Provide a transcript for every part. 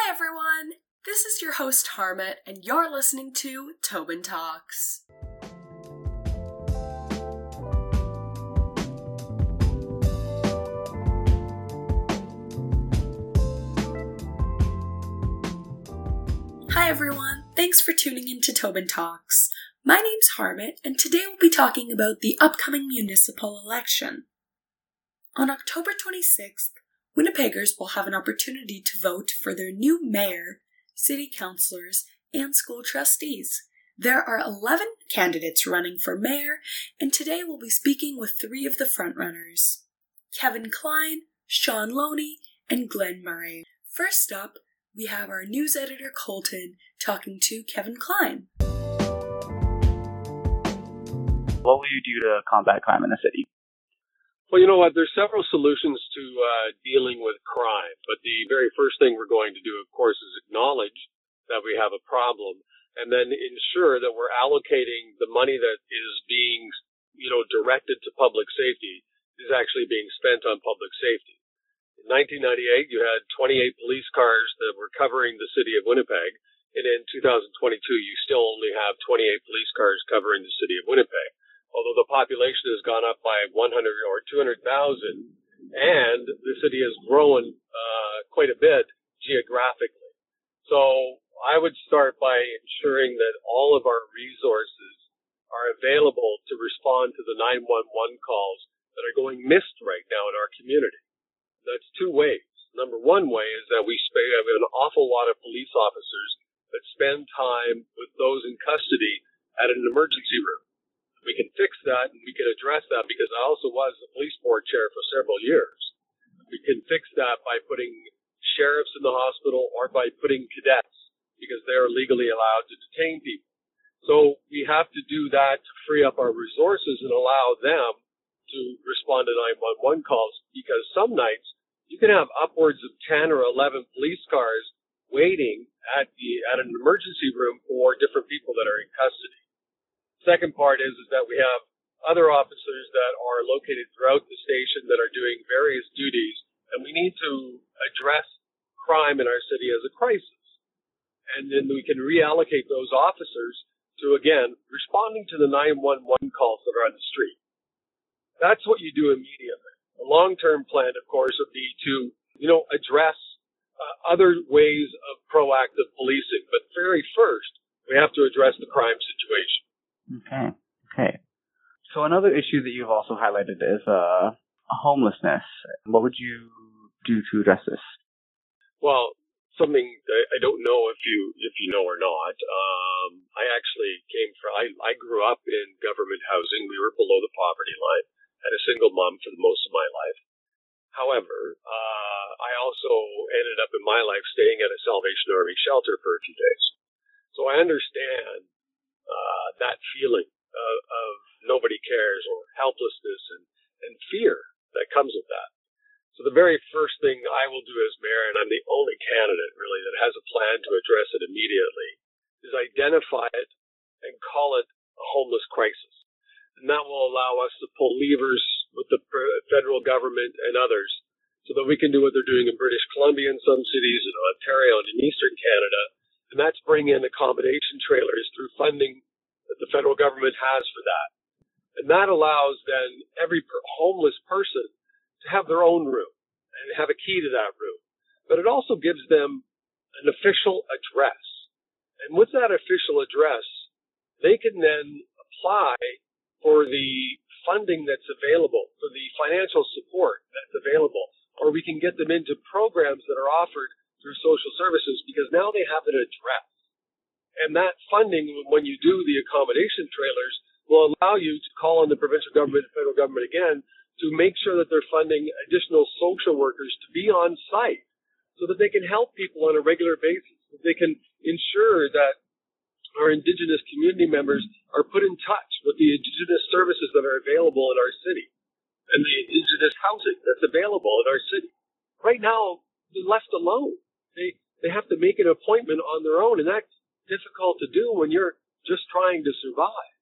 Hi everyone! This is your host Harmit, and you're listening to Tobin Talks. Hi everyone, thanks for tuning in to Tobin Talks. My name's Harmit, and today we'll be talking about the upcoming municipal election. On October 26th, Winnipeggers will have an opportunity to vote for their new mayor, city councilors, and school trustees. There are 11 candidates running for mayor, and today we'll be speaking with three of the frontrunners Kevin Klein, Shaun Loney, and Glenn Murray. First up, we have our news editor Colton talking to Kevin Klein. What will you do to combat crime in the city? Well, you know what? There's several solutions to uh, dealing with crime, but the very first thing we're going to do, of course, is acknowledge that we have a problem, and then ensure that we're allocating the money that is being, you know, directed to public safety is actually being spent on public safety. In 1998, you had 28 police cars that were covering the city of Winnipeg, and in 2022, you still only have 28 police cars covering the city of Winnipeg although the population has gone up by 100 or 200,000, and the city has grown uh, quite a bit geographically. So I would start by ensuring that all of our resources are available to respond to the 911 calls that are going missed right now in our community. That's two ways. Number one way is that we have an awful lot of police officers that spend time with those in custody at an emergency room we can fix that and we can address that because I also was the police board chair for several years. We can fix that by putting sheriffs in the hospital or by putting cadets because they're legally allowed to detain people. So we have to do that to free up our resources and allow them to respond to 911 calls because some nights you can have upwards of 10 or 11 police cars waiting at the at an emergency room for different people that are in custody. Second part is, is that we have other officers that are located throughout the station that are doing various duties, and we need to address crime in our city as a crisis. And then we can reallocate those officers to, again, responding to the 911 calls that are on the street. That's what you do immediately. A long-term plan, of course, would be to, you know, address uh, other ways of proactive policing. But very first, we have to address the crime situation. Okay. Okay. So another issue that you've also highlighted is uh, homelessness. What would you do to address this? Well, something I, don't know if you if you know or not. Um, I actually came from. I, I grew up in government housing. We were below the poverty line. Had a single mom for the most of my life. However, uh, I also ended up in my life staying at a Salvation Army shelter for a few days. So I understand uh, that feeling of, of nobody cares or helplessness and, and fear that comes with that. So the very first thing I will do as mayor, and I'm the only candidate really that has a plan to address it immediately, is identify it and call it a homeless crisis. And that will allow us to pull levers with the federal government and others so that we can do what they're doing in British Columbia and some cities in Ontario and in Eastern Canada and that's bring in accommodation trailers through funding that the federal government has for that. And that allows then every per- homeless person to have their own room and have a key to that room. But it also gives them an official address. And with that official address, they can then apply for the funding that's available, for the financial support that's available, or we can get them into programs that are offered through social services because now they have an address. And that funding, when you do the accommodation trailers, will allow you to call on the provincial government and federal government again to make sure that they're funding additional social workers to be on site so that they can help people on a regular basis, they can ensure that our indigenous community members are put in touch with the indigenous services that are available in our city and the indigenous housing that's available in our city. Right now, they're left alone. They they have to make an appointment on their own, and that's difficult to do when you're just trying to survive.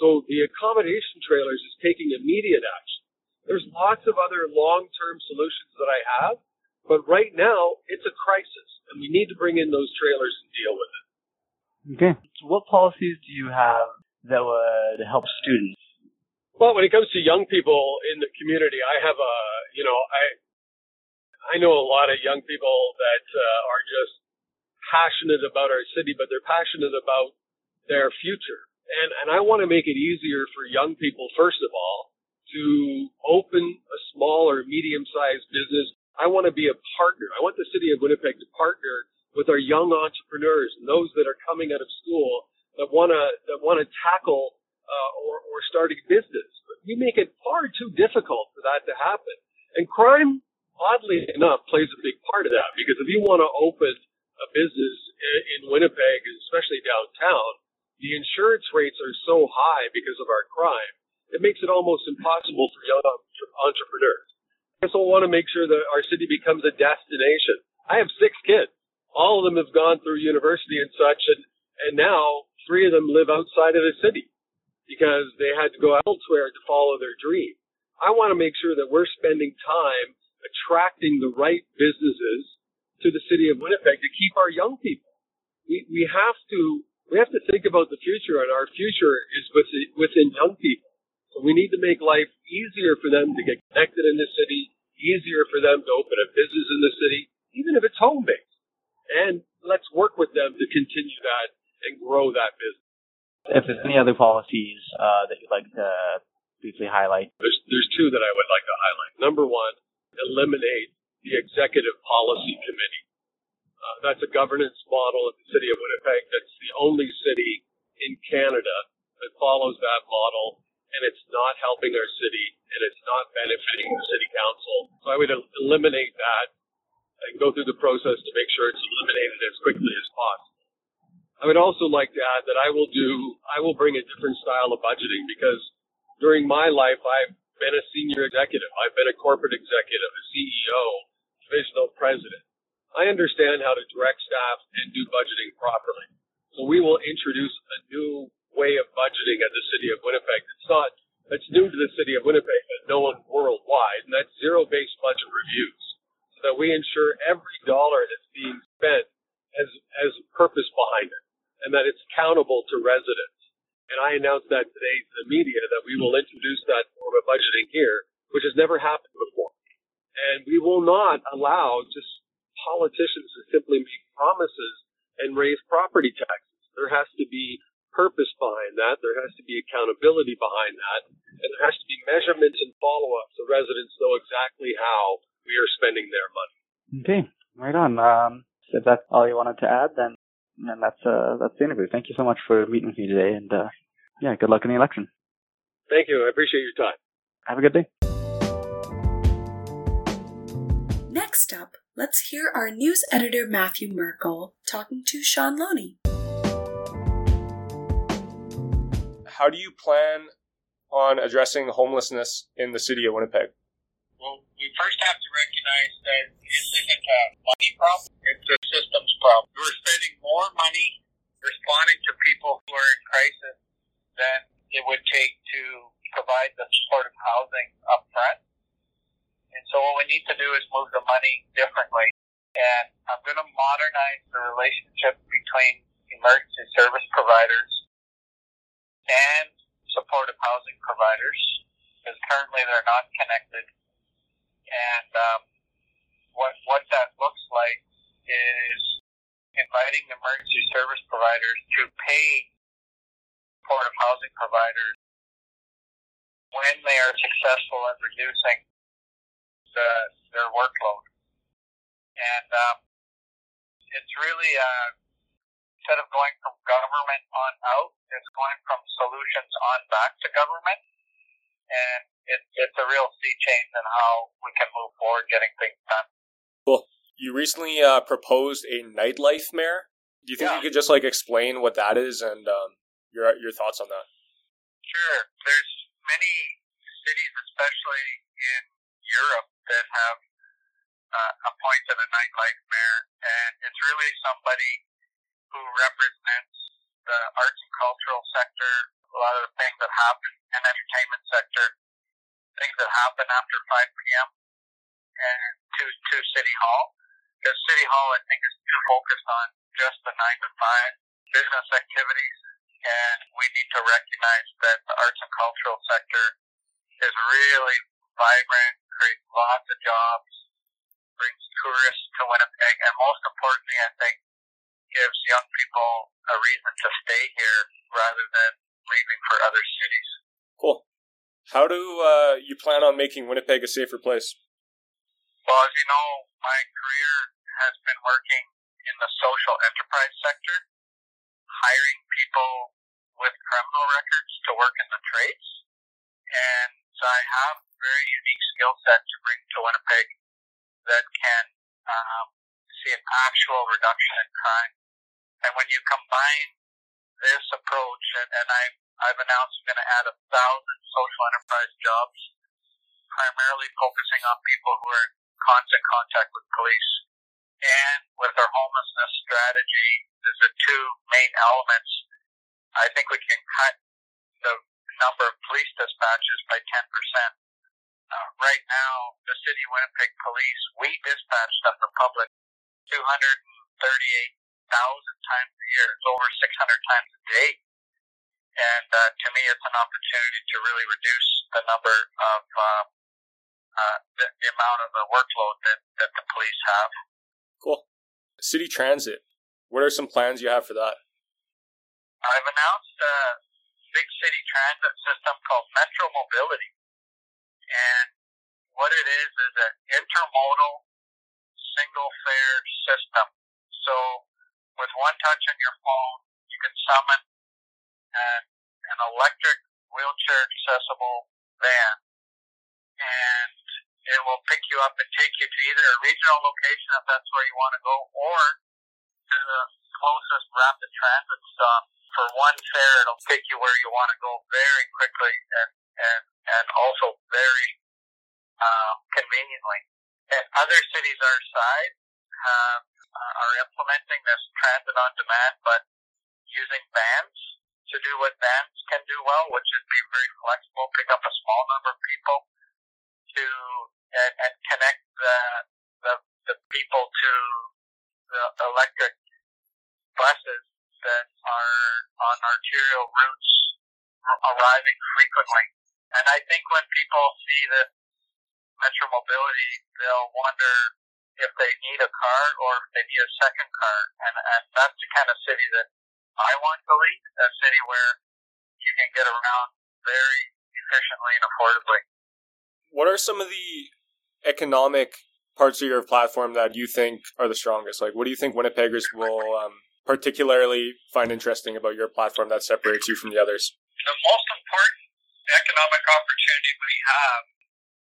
So the accommodation trailers is taking immediate action. There's lots of other long-term solutions that I have, But right now, it's a crisis, and we need to bring in those trailers and deal with it. Okay. So what policies do you have that would help students? Well, when it comes to young people in the community, I have a, you know, I, I know a lot of young people that uh, are just passionate about our city, but they're passionate about their future. And, and I want to make it easier for young people, first of all, to open a small or medium sized business. I want to be a partner. I want the city of Winnipeg to partner with our young entrepreneurs and those that are coming out of school that want to, that want to tackle uh, or, or starting business. But we make it far too difficult for that to happen. And crime, oddly enough, plays a big part of that because if you want to open a business in Winnipeg, especially downtown, the insurance rates are so high because of our crime. It makes it almost impossible for young entrepreneurs. I also want to make sure that our city becomes a destination. I have six kids. All of them have gone through university and such, and, and now three of them live outside of the city because they had to go elsewhere to follow their dream. I want to make sure that we're spending time attracting the right businesses to the city of Winnipeg to keep our young people. We, we have to we have to think about the future, and our future is within, within young people. So we need to make life easier for them to get connected in the city, easier for them to open a business in the city, even if it's home based. And let's work with them to continue that and grow that business. If there's any other policies uh, that you'd like to briefly highlight, there's, there's two that I would like to highlight. Number one, eliminate the Executive Policy Committee. Uh, that's a governance model of the city of Winnipeg. That's the only city in Canada that follows that model, and it's not helping our city, and it's not benefiting the city council. So I would eliminate that and go through the process to make sure it's eliminated as quickly as possible. I would also like to add that I will do, I will bring a different style of budgeting because during my life, I've senior executive. I've been a corporate executive, a CEO, divisional president. I understand how to direct staff and do budgeting properly. So we will introduce a new way of budgeting at the city of Winnipeg. It's not, it's new to the city of Winnipeg, but known worldwide, and that's zero-based budget reviews. So that we ensure every dollar that's being spent has, has purpose behind it, and that it's accountable to residents. And I announced that today to the media that we will introduce that budgeting here, which has never happened before. And we will not allow just politicians to simply make promises and raise property taxes. There has to be purpose behind that. There has to be accountability behind that. And there has to be measurements and follow up so residents know exactly how we are spending their money. Okay, right on. Um, if that's all you wanted to add, then then that's uh, that's the interview. Thank you so much for meeting with me today, and uh, yeah, good luck in the election. Thank you. I appreciate your time. Have a good day. Next up, let's hear our news editor Matthew Merkel talking to Shaun Loney. How do you plan on addressing homelessness in the city of Winnipeg? Well, we first have to recognize that this isn't a money problem, it's a systems problem. We're spending more money responding to people who are in crisis than it would take to provide the supportive housing up front. And so what we need to do is move the money differently. And I'm going to modernize the relationship between emergency service providers and supportive housing providers because currently they're not connected. And um, what what that looks like is inviting emergency service providers to pay supportive housing providers when they are successful in reducing the, their workload. Um, it's really, uh, instead of going from government on out, it's going from solutions on back to government. And it, it's a real sea change in how we can move forward getting things done. Cool. You recently uh, proposed a nightlife mayor. Do you think Yeah. you could just like explain what that is and um, your your thoughts on that? Sure. There's many cities, especially in Europe, that have uh, appointed a nightlife mayor, and it's really somebody who represents the arts and cultural sector, a lot of the things that happen in entertainment sector, things that happen after 5 p.m. And to to City Hall because City Hall, I think, is too focused on just the nine to five business activities, and we need to recognize that the arts and cultural sector is really vibrant, creates lots of jobs, brings tourists to Winnipeg, and most importantly, I think, gives young people a reason to stay here rather than leaving for other cities. Cool. How do uh, you plan on making Winnipeg a safer place? Well, as you know, my career has been working in the social enterprise sector, hiring people with criminal records to work in the trades. And so I have a very unique skill set to bring to Winnipeg that can um, see an actual reduction in crime. And when you combine this approach, and, and I, I've announced I'm going to add a thousand social enterprise jobs, primarily focusing on people who are in constant contact with police. And with our homelessness strategy, there's the two main elements. I think we can cut the number of police dispatches by 10%. Uh, right now, the City of Winnipeg Police, we dispatch stuff for public 238,000 times a year. It's over 600 times a day. And uh, to me, it's an opportunity to really reduce the number of uh, uh, the, the amount of the workload that, that the police have. Cool. City Transit. What are some plans you have for that? I've announced a big city transit system called Metro Mobility. And what it is is an intermodal single fare system. So with one touch on your phone, you can summon an, an electric wheelchair accessible van and it will pick you up and take you to either a regional location if that's where you want to go or to the closest rapid transit stop. For one fare, it'll take you where you want to go very quickly and, and, and also very uh, conveniently. And other cities our size have, uh, are implementing this transit on demand, but using vans to do what vans can do well, which is be very flexible, pick up a small number of people to and, and connect the, the the people to the electric buses that are on arterial routes arriving frequently. And I think when people see that Metro Mobility, they'll wonder if they need a car or if they need a second car. And, and that's the kind of city that I want to lead, a city where you can get around very efficiently and affordably. What are some of the economic parts of your platform that you think are the strongest? Like, what do you think Winnipeggers will um, particularly find interesting about your platform that separates you from the others? The most important economic opportunity we have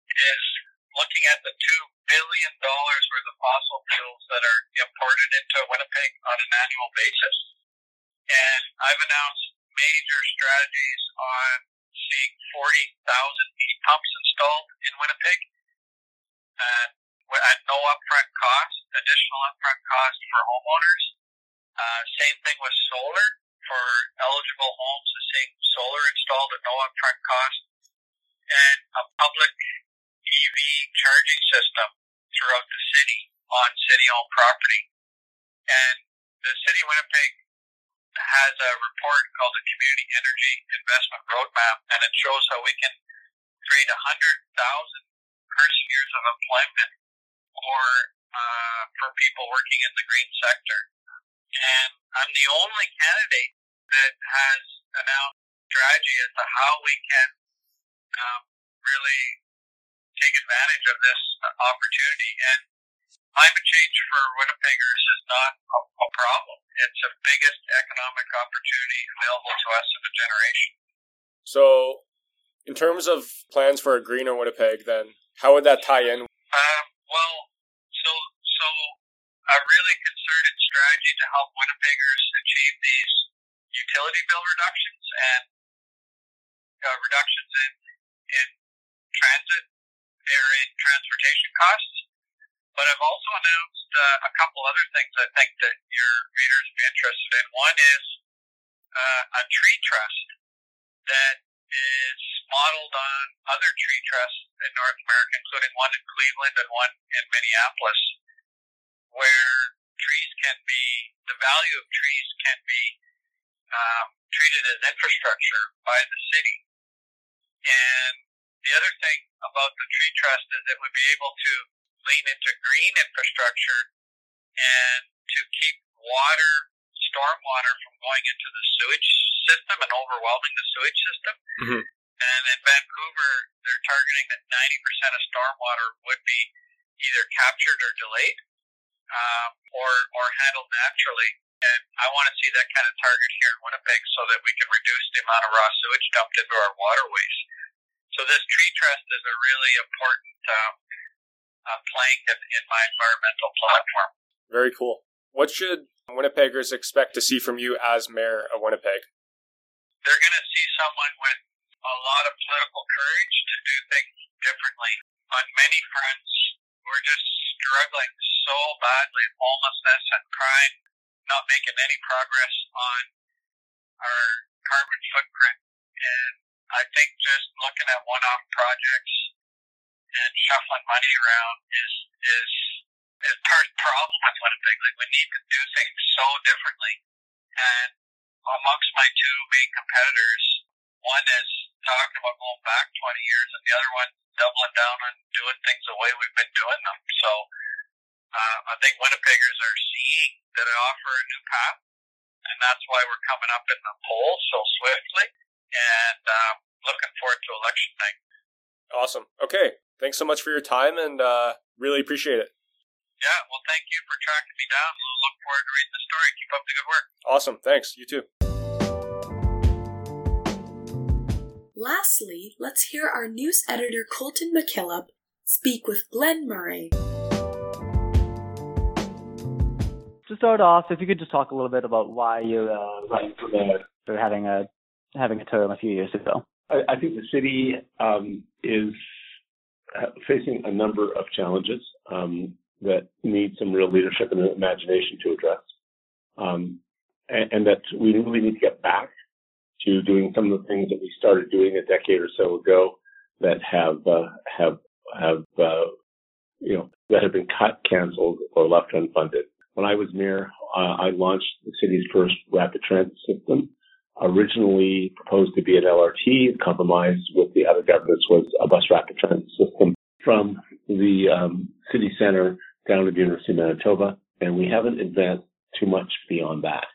is looking at the two billion dollars worth of fossil fuels that are imported into Winnipeg on an annual basis. And I've announced major strategies on seeing 40,000 heat pumps installed in Winnipeg at, at no upfront cost, additional upfront cost for homeowners. Uh, same thing with solar for eligible homes, seeing solar installed at no upfront cost, and a public EV charging system throughout the city on city-owned property. And the city of Winnipeg has a report called the Community Energy Investment Roadmap, and it shows how we can create 100,000 person years of employment for uh, for people working in the green sector. And I'm the only candidate that has announced strategy as to how we can um, really take advantage of this opportunity. And climate change for Winnipeggers is not a, a problem. It's the biggest economic opportunity available to us in a generation. So, in terms of plans for a greener Winnipeg, then how would that tie in? Um, well, so so a really concerted strategy to help Winnipeggers achieve these utility bill reductions and uh, reductions in in transit or in transportation costs. But I've also announced uh, a couple other things I think that your readers would be interested in. One is uh, a tree trust that is modeled on other tree trusts in North America, including one in Cleveland and one in Minneapolis, where trees can be, the value of trees can be um, treated as infrastructure by the city. And the other thing about the tree trust is it would be able to lean into green infrastructure and to keep water, stormwater from going into the sewage system and overwhelming the sewage system. Mhm. And in Vancouver, they're targeting that 90% of stormwater would be either captured or delayed, um, or or handled naturally. And I want to see that kind of target here in Winnipeg so that we can reduce the amount of raw sewage dumped into our waterways. So this tree trust is a really important um, uh, plank in, in my environmental platform. Very cool. What should Winnipeggers expect to see from you as mayor of Winnipeg? They're going to see someone with a lot of political courage to do things differently. On many fronts, we're just struggling so badly with homelessness and crime, not making any progress on our carbon footprint. And I think just looking at one-off projects and shuffling money around is is is part of the problem with Winnipeg. Like we need to do things so differently. And amongst my two main competitors, one is talking about going back 20 years, and the other one doubling down on doing things the way we've been doing them. So uh, I think Winnipeggers are seeing that I offer a new path, and that's why we're coming up in the polls so swiftly. And um, looking forward to election night. Awesome. Okay. Thanks so much for your time and uh, really appreciate it. Yeah, well, thank you for tracking me down. We'll look forward to reading the story. Keep up the good work. Awesome. Thanks. You too. Lastly, let's hear our news editor Colton McKillop speak with Glenn Murray. To start off, if you could just talk a little bit about why you're uh, running for mayor or having a having a term a few years ago. I, I think the city um, is uh, facing a number of challenges um, that need some real leadership and imagination to address, um, and, and, that we really need to get back to doing some of the things that we started doing a decade or so ago that have uh, have have uh, you know that have been cut, canceled, or left unfunded. When I was mayor, uh, I launched the city's first rapid transit system originally proposed to be an LRT. Compromise with the other governments was a bus rapid transit system from the um, city center down to the University of Manitoba, and we haven't advanced too much beyond that.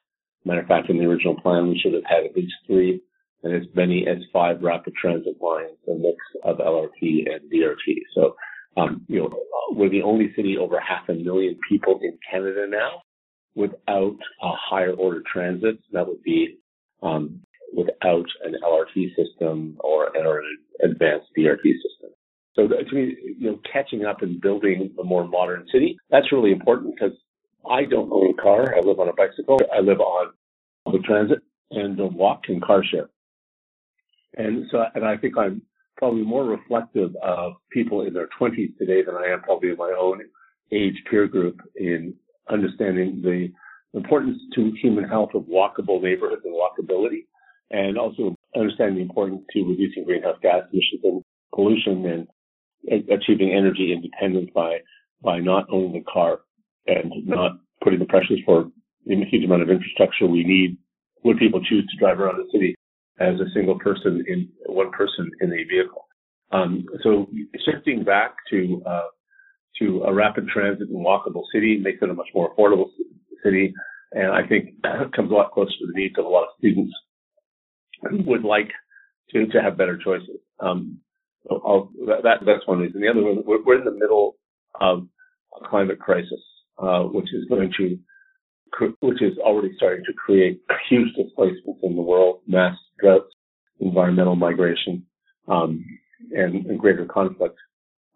Matter of fact, in the original plan, we should have had at least three and as many as five rapid transit lines, a mix of LRT and BRT. So, um, you know, we're the only city over half a million people in Canada now without a higher order transit. That would be um, without an LRT system or, or an advanced BRT system. So to me, you know, catching up and building a more modern city, that's really important because I don't own a car. I live on a bicycle. I live on public transit and walk and car share. And so, and I think I'm probably more reflective of people in their 20s today than I am probably in my own age peer group in understanding the importance to human health of walkable neighborhoods and walkability, and also understanding the importance to reducing greenhouse gas emissions and pollution and achieving energy independence by by not owning a car and not putting the pressures for the huge amount of infrastructure we need when people choose to drive around the city as a single person in one person in a vehicle. Um, so shifting back to uh, to a rapid transit and walkable city makes it a much more affordable city, and I think comes a lot closer to the needs of a lot of students who would like to, to have better choices. Um, that, that's one reason. The other one, we're, we're in the middle of a climate crisis, uh, which is going to, which is already starting to create huge displacements in the world, mass droughts, environmental migration, um, and, and greater conflict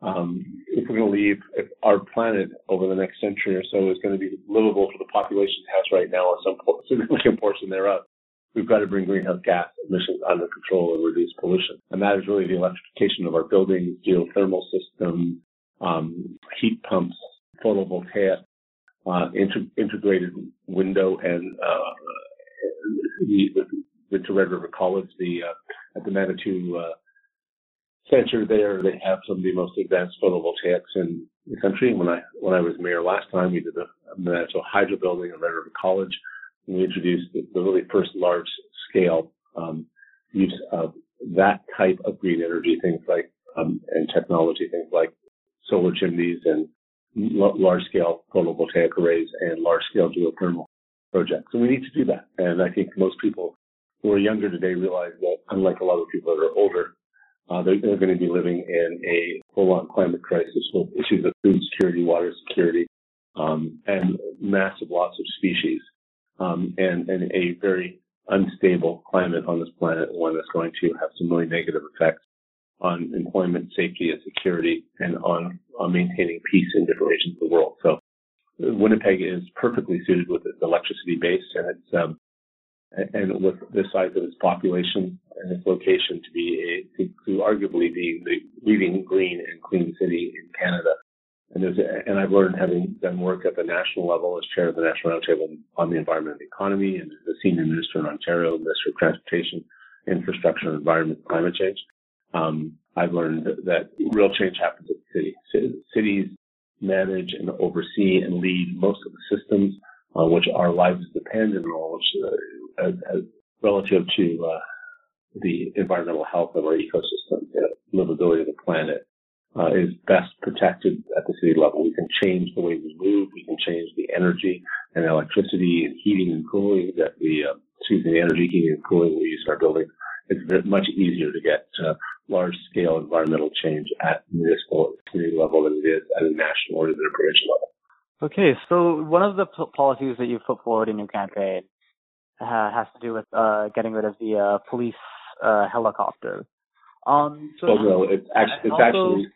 um, if we're going to leave, if our planet over the next century or so is going to be livable for the population it has right now or some significant portion thereof, we've got to bring greenhouse gas emissions under control and reduce pollution. And that is really the electrification of our buildings, geothermal systems, um, heat pumps, photovoltaic, uh, inter- integrated window and uh, the, the, the Red River College, the uh, at the Manitou uh, Center there, they have some of the most advanced photovoltaics in the country. When I when I was mayor last time, we did a Manitoba Hydro building at Red River College, and we introduced the, the really first large scale um, use of that type of green energy, things like um, and technology, things like solar chimneys and large scale photovoltaic arrays and large scale geothermal projects. And we need to do that. And I think most people who are younger today realize that unlike a lot of people that are older, uh, they're, they're, going to be living in a full-on climate crisis with issues of food security, water security, um, and massive loss of species, um, and, and a very unstable climate on this planet, one that's going to have some really negative effects on employment, safety, and security, and on, on maintaining peace in different regions of the world. So Winnipeg is perfectly suited with its electricity base and its um, and with the size of its population and its location to be a to, to arguably be the leading green and clean city in Canada. And there's a, and I've learned having done work at the national level as chair of the National Roundtable on the Environment and the Economy and as the senior minister in Ontario, Minister of Transportation, Infrastructure, Environment, Climate Change. Um, I've learned that real change happens at the city. Cities manage and oversee and lead most of the systems on which our lives depend and on which, uh, as, as relative to uh, the environmental health of our ecosystem, the livability of the planet, uh, is best protected at the city level. We can change the way we move. We can change the energy and electricity and heating and cooling that we, uh, excuse me, the energy heating and cooling we use in our buildings. It's much easier to get uh, large scale environmental change at municipal community level than it is at a national or even a provincial level. Okay, so one of the p- policies that you've put forward in your campaign uh, has to do with uh, getting rid of the uh, police uh, helicopter. Um, so well, no, it's actually, it's also, actually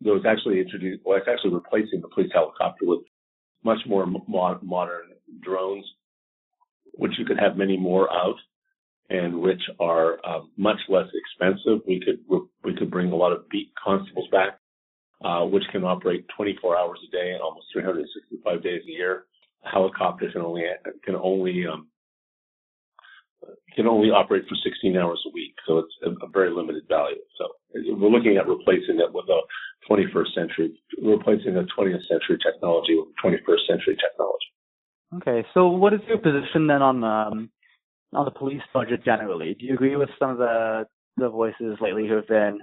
no, it's actually introduced. Well, it's actually replacing the police helicopter with much more mo- modern drones, which you could have many more of and which are uh, much less expensive. We could we could bring a lot of beat constables back, uh, which can operate 24 hours a day and almost 365 days a year. A helicopter can only can only um, can only operate for 16 hours a week, so it's a, a very limited value. So we're looking at replacing it with a 21st century, replacing a 20th century technology with 21st century technology. Okay, so what is your position then on um, on the police budget generally. Do you agree with some of the the voices lately who have been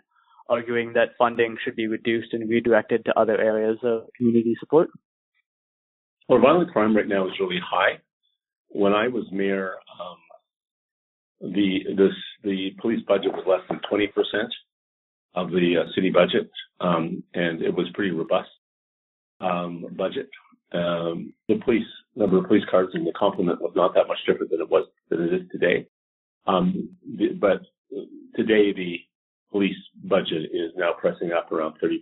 arguing that funding should be reduced and redirected to other areas of community support? Well, violent crime right now is really high. When I was mayor, um, the this, the police budget was less than 20% of the uh, city budget, um, and it was pretty robust um, budget. Um, the police number of police cars in the complement was not that much different than it was than it is today. Um, the, but today the police budget is now pressing up around 30%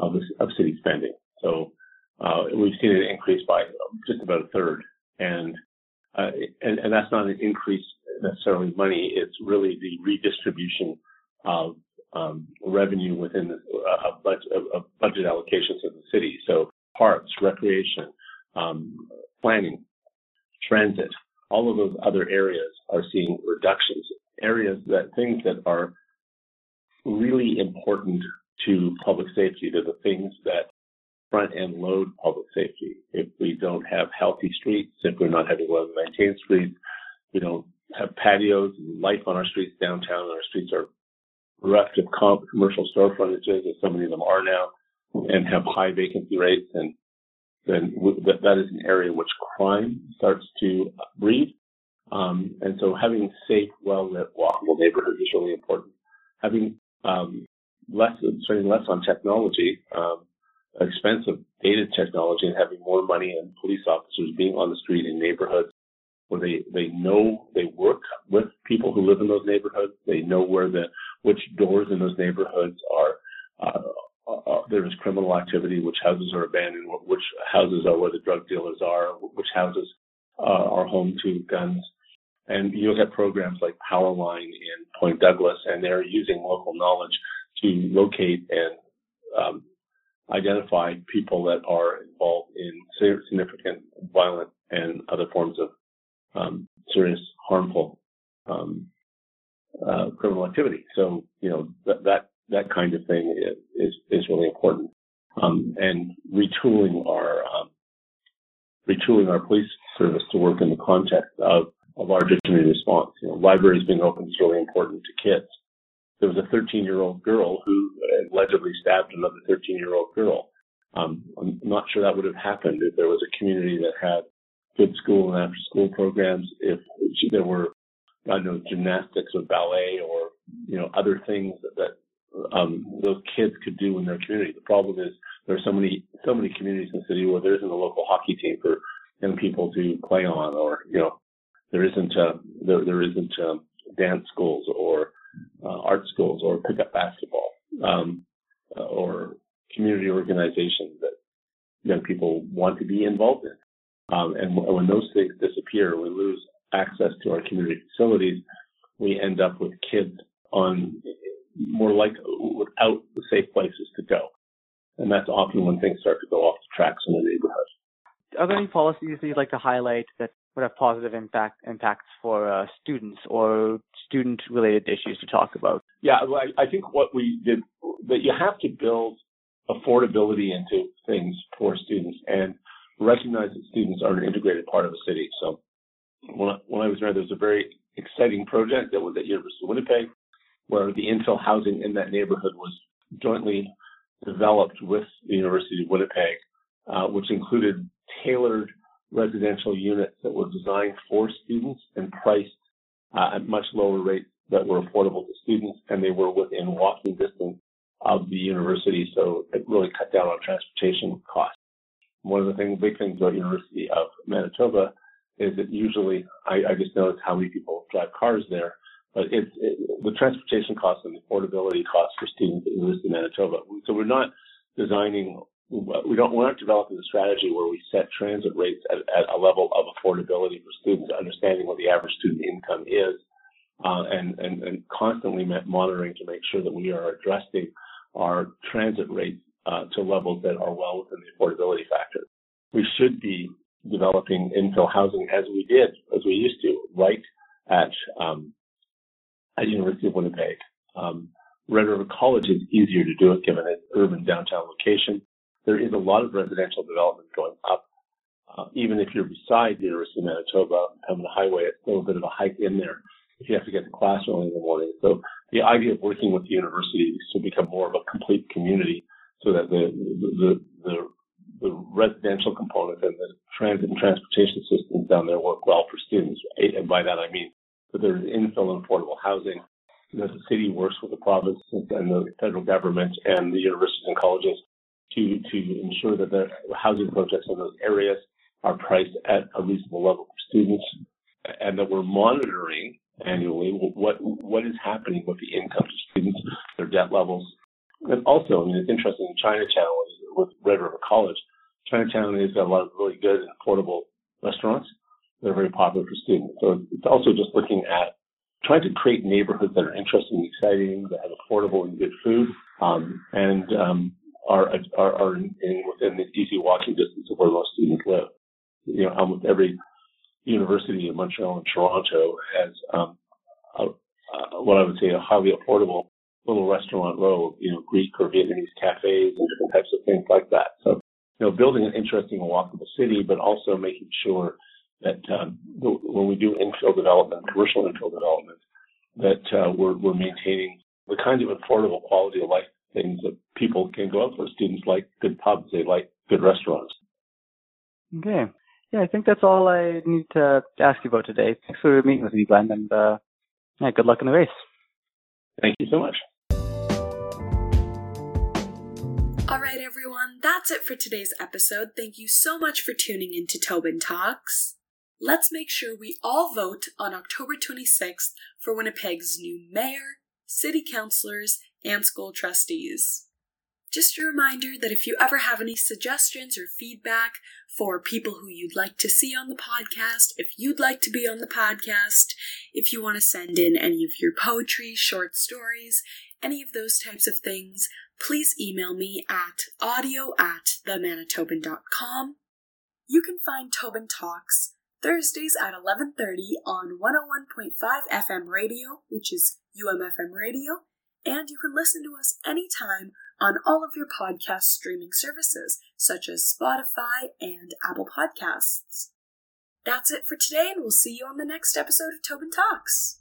of, the, of city spending. So uh, we've seen it increase by just about a third, and, uh, and and that's not an increase necessarily in money. It's really the redistribution of um, revenue within the, uh, budget, budget allocations of the city. So parks, recreation, um, planning, transit, all of those other areas are seeing reductions. Areas that things that are really important to public safety, they're the things that front end load public safety. If we don't have healthy streets, if we're not having well maintained streets, we don't have patios and life on our streets downtown, and our streets are bereft of commercial store frontages, as so many of them are now, and have high vacancy rates and then that, is an area which crime starts to breed. Um, and so having safe, well-lit, walkable neighborhoods is really important. Having um, less, spending less on technology, um, expensive dated technology, and having more money and police officers being on the street in neighborhoods where they, they know they work with people who live in those neighborhoods. They know where the which doors in those neighborhoods are uh, uh, uh, there is criminal activity, which houses are abandoned, which houses are where the drug dealers are, which houses uh, are home to guns. And you look at programs like Powerline in Point Douglas, and they're using local knowledge to locate and um, identify people that are involved in significant violent and other forms of um, serious harmful um, uh, criminal activity. So you know that that that kind of thing is is really important. Um, and retooling our um, retooling our police service to work in the context of a larger community response. You know, libraries being open is really important to kids. There was a 13 year old girl who allegedly stabbed another 13 year old girl. Um, I'm not sure that would have happened if there was a community that had good school and after school programs, if there were, I don't know, gymnastics or ballet or, you know, other things that, that um, those kids could do in their community. The problem is there are so many, so many communities in the city where there isn't a local hockey team for young people to play on or, you know, there isn't, uh, there, there isn't, um, dance schools or, uh, art schools or pickup basketball, um, uh, or community organizations that young people want to be involved in. Um, and when those things disappear, we lose access to our community facilities. We end up with kids on more like without safe places to go. And that's often when things start to go off the tracks in the neighborhood. Are there any policies that you'd like to highlight that would have positive impact impacts for uh, students or student related issues to talk about? Yeah, well, I, I think what we did that you have to build affordability into things for students and recognize that students are an integrated part of the city. So when I, when I was there, there was a very exciting project that was at University of Winnipeg, where the infill housing in that neighborhood was jointly developed with the University of Winnipeg, uh, which included tailored residential units that were designed for students and priced uh, at much lower rates that were affordable to students, and they were within walking distance of the university, so it really cut down on transportation costs. One of the things, big things about University of Manitoba is that usually I, I just notice how many people drive cars there, but it's it, the transportation costs and the affordability costs for students at University of Manitoba. So we're not designing, we don't, we're not developing a strategy where we set transit rates at, at a level of affordability for students, understanding what the average student income is, uh, and, and, and constantly monitoring to make sure that we are addressing our transit rates uh, to levels that are well within the affordability factor. We should be developing infill housing as we did, as we used to, right at um, at University of Winnipeg. Um, Red River College is easier to do it given its urban downtown location. There is a lot of residential development going up. Uh, even if you're beside the University of Manitoba, having a highway, it's still a bit of a hike in there if you have to get to class early in the morning. So the idea of working with the university is to become more of a complete community so that the, the, the, the residential component and the transit and transportation systems down there work well for students. And by that I mean that there's infill and affordable housing, that the city works with the province and the federal government and the universities and colleges to, to ensure that the housing projects in those areas are priced at a reasonable level for students and that we're monitoring annually what what is happening with the income of students, their debt levels, and also, I mean, it's interesting. In Chinatown with Red River College, Chinatown has got a lot of really good and affordable restaurants that are very popular for students. So it's also just looking at trying to create neighborhoods that are interesting exciting, that have affordable and good food, um, and um, are are, are in, in, within the easy walking distance of where most students live. You know, almost every university in Montreal and Toronto has um, a, a, what I would say a highly affordable little restaurant row, you know, Greek or Vietnamese cafes and different types of things like that. So, you know, building an interesting and walkable city, but also making sure that um, when we do infill development, commercial infill development, that uh, we're, we're maintaining the kind of affordable quality of life things that people can go out for. Students like good pubs, they like good restaurants. Okay. Yeah, I think that's all I need to ask you about today. Thanks for meeting with me, Glenn, and uh, yeah, good luck in the race. Thank you so much. All right, everyone, that's it for today's episode. Thank you so much for tuning in to Tobin Talks. Let's make sure we all vote on October 26th for Winnipeg's new mayor, city councilors, and school trustees. Just a reminder that if you ever have any suggestions or feedback for people who you'd like to see on the podcast, if you'd like to be on the podcast, if you want to send in any of your poetry, short stories, any of those types of things, please email me at audio at themanitoban.com. You can find Tobin Talks Thursdays at 11:30 on 101.5 FM radio, which is UMFM Radio, and you can listen to us anytime on all of your podcast streaming services, such as Spotify and Apple Podcasts. That's it for today, and we'll see you on the next episode of Tobin Talks.